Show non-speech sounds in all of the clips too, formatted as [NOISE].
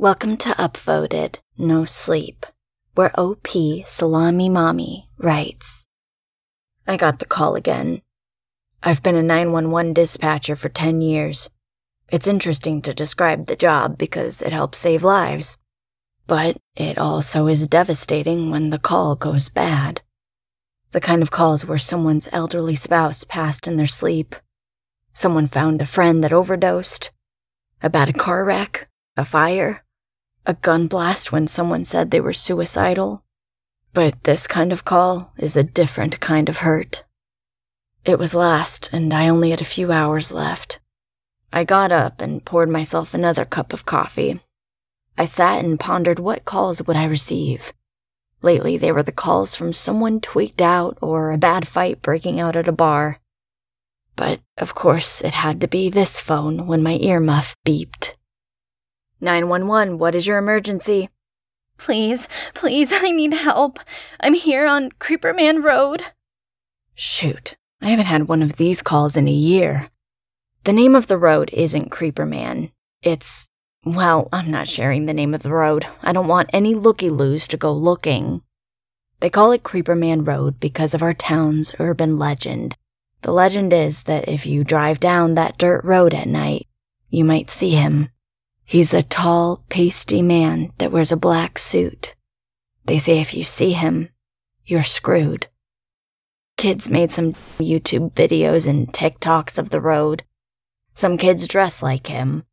Welcome to Upvoted No Sleep, where OP SalamiMommie writes. I got the call again. I've been a 911 dispatcher for 10 years. It's interesting to describe the job because it helps save lives. But it also is devastating when the call goes bad. The kind of calls where someone's elderly spouse passed in their sleep, someone found a friend that overdosed, about a car wreck, a fire, a gun blast when someone said they were suicidal. But this kind of call is a different kind of hurt. It was last, and I only had a few hours left. I got up and poured myself another cup of coffee. I sat and pondered what calls would I receive. Lately, they were the calls from someone tweaked out or a bad fight breaking out at a bar. But, of course, it had to be this phone when my earmuff beeped. 911, what is your emergency? Please, please, I need help. I'm here on Creeperman Road. Shoot, I haven't had one of these calls in a year. The name of the road isn't Creeperman. It's well, I'm not sharing the name of the road. I don't want any looky loos to go looking. They call it Creeperman Road because of our town's urban legend. The legend is that if you drive down that dirt road at night, you might see him. He's a tall, pasty man that wears a black suit. They say if you see him, you're screwed. Kids made some YouTube videos and TikToks of the road. Some kids dress like him.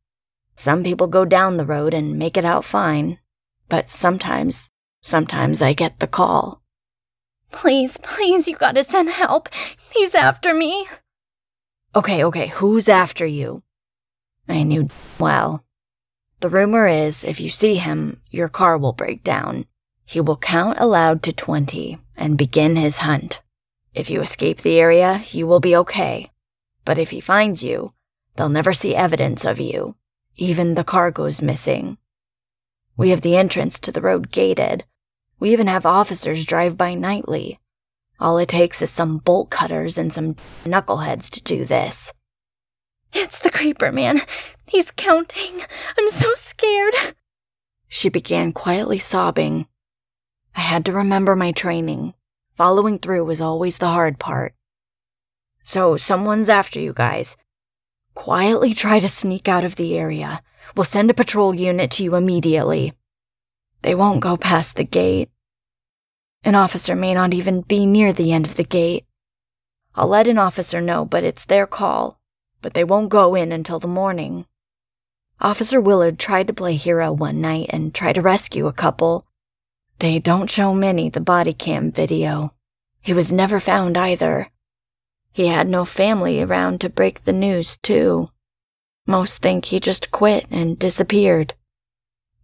Some people go down the road and make it out fine, but sometimes, sometimes I get the call. Please, please, you gotta send help. He's after me. Okay, okay, who's after you? I knew well. The rumor is if you see him, your car will break down. He will count aloud to 20 and begin his hunt. If you escape the area, you will be okay. But if he finds you, they'll never see evidence of you. Even the car goes missing. We have the entrance to the road gated. We even have officers drive by nightly. All it takes is some bolt cutters and some knuckleheads to do this. It's the creeper man. He's counting. I'm so scared. She began quietly sobbing. I had to remember my training. Following through was always the hard part. So, someone's after you guys. Quietly try to sneak out of the area. We'll send a patrol unit to you immediately. They won't go past the gate. An officer may not even be near the end of the gate. I'll let an officer know, but it's their call. But they won't go in until the morning. Officer Willard tried to play hero one night and try to rescue a couple. They don't show many the body cam video. He was never found either. He had no family around to break the news, too. Most think he just quit and disappeared.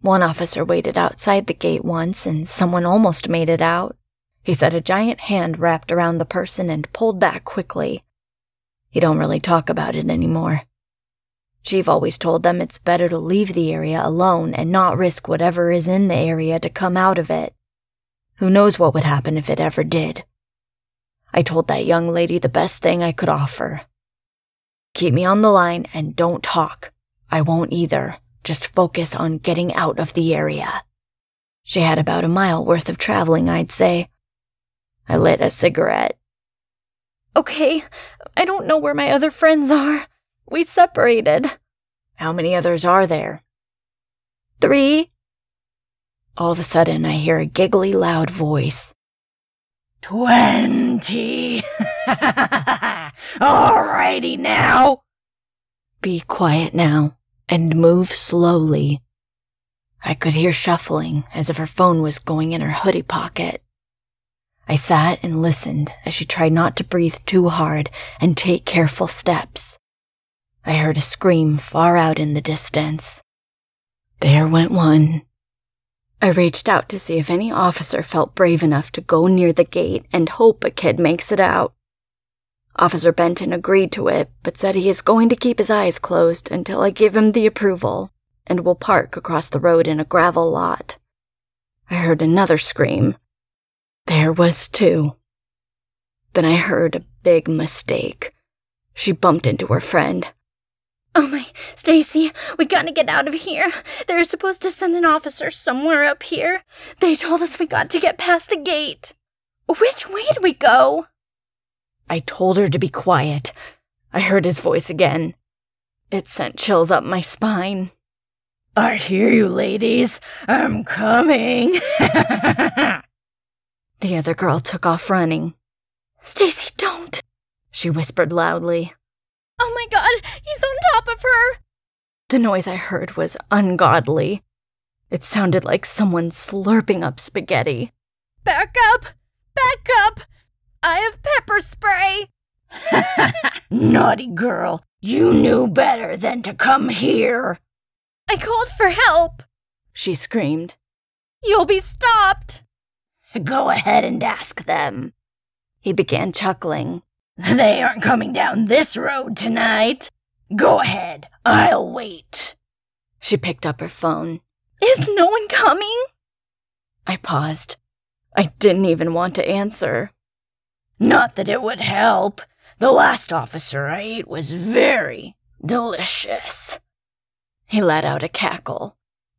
One officer waited outside the gate once and someone almost made it out. He said a giant hand wrapped around the person and pulled back quickly. He don't really talk about it anymore. Chief always told them it's better to leave the area alone and not risk whatever is in the area to come out of it. Who knows what would happen if it ever did? I told that young lady the best thing I could offer. Keep me on the line and don't talk. I won't either. Just focus on getting out of the area. She had about a mile worth of traveling, I'd say. I lit a cigarette. Okay, I don't know where my other friends are. We separated. How many others are there? Three. All of a sudden, I hear a giggly loud voice. Twenty. [LAUGHS] Alrighty now. Be quiet now and move slowly. I could hear shuffling as if her phone was going in her hoodie pocket. I sat and listened as she tried not to breathe too hard and take careful steps. I heard a scream far out in the distance. There went one. I reached out to see if any officer felt brave enough to go near the gate and hope a kid makes it out. Officer Benton agreed to it, but said he is going to keep his eyes closed until I give him the approval and will park across the road in a gravel lot. I heard another scream. There was two. Then I heard a big mistake. She bumped into her friend. Oh my, Stacy, we gotta get out of here. They're supposed to send an officer somewhere up here. They told us we got to get past the gate. Which way do we go? I told her to be quiet. I heard his voice again. It sent chills up my spine. I hear you, ladies. I'm coming. [LAUGHS] the other girl took off running. Stacy, don't, she whispered loudly. Oh my god, top of her! The noise I heard was ungodly. It sounded like someone slurping up spaghetti. Back up! Back up! I have pepper spray! [LAUGHS] Naughty girl, you knew better than to come here. I called for help, she screamed. You'll be stopped. Go ahead and ask them. He began chuckling. They aren't coming down this road tonight. Go ahead, I'll wait. She picked up her phone. Is no one coming? I paused. I didn't even want to answer. Not that it would help. The last officer I ate was very delicious. He let out a cackle.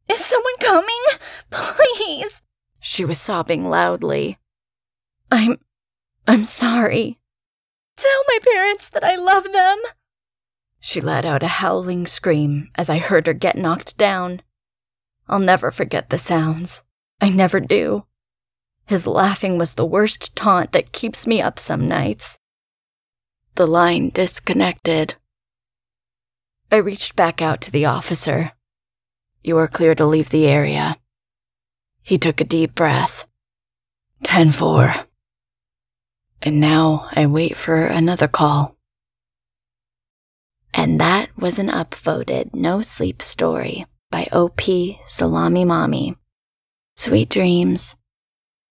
Is someone coming? Please! She was sobbing loudly. I'm. I'm sorry. Tell my parents that I love them. She let out a howling scream as I heard her get knocked down. I'll never forget the sounds. I never do. His laughing was the worst taunt that keeps me up some nights. The line disconnected. I reached back out to the officer. You are clear to leave the area. He took a deep breath. 10 4. And now I wait for another call. And that was an upvoted no sleep story by OP SalamiMommie. Sweet dreams.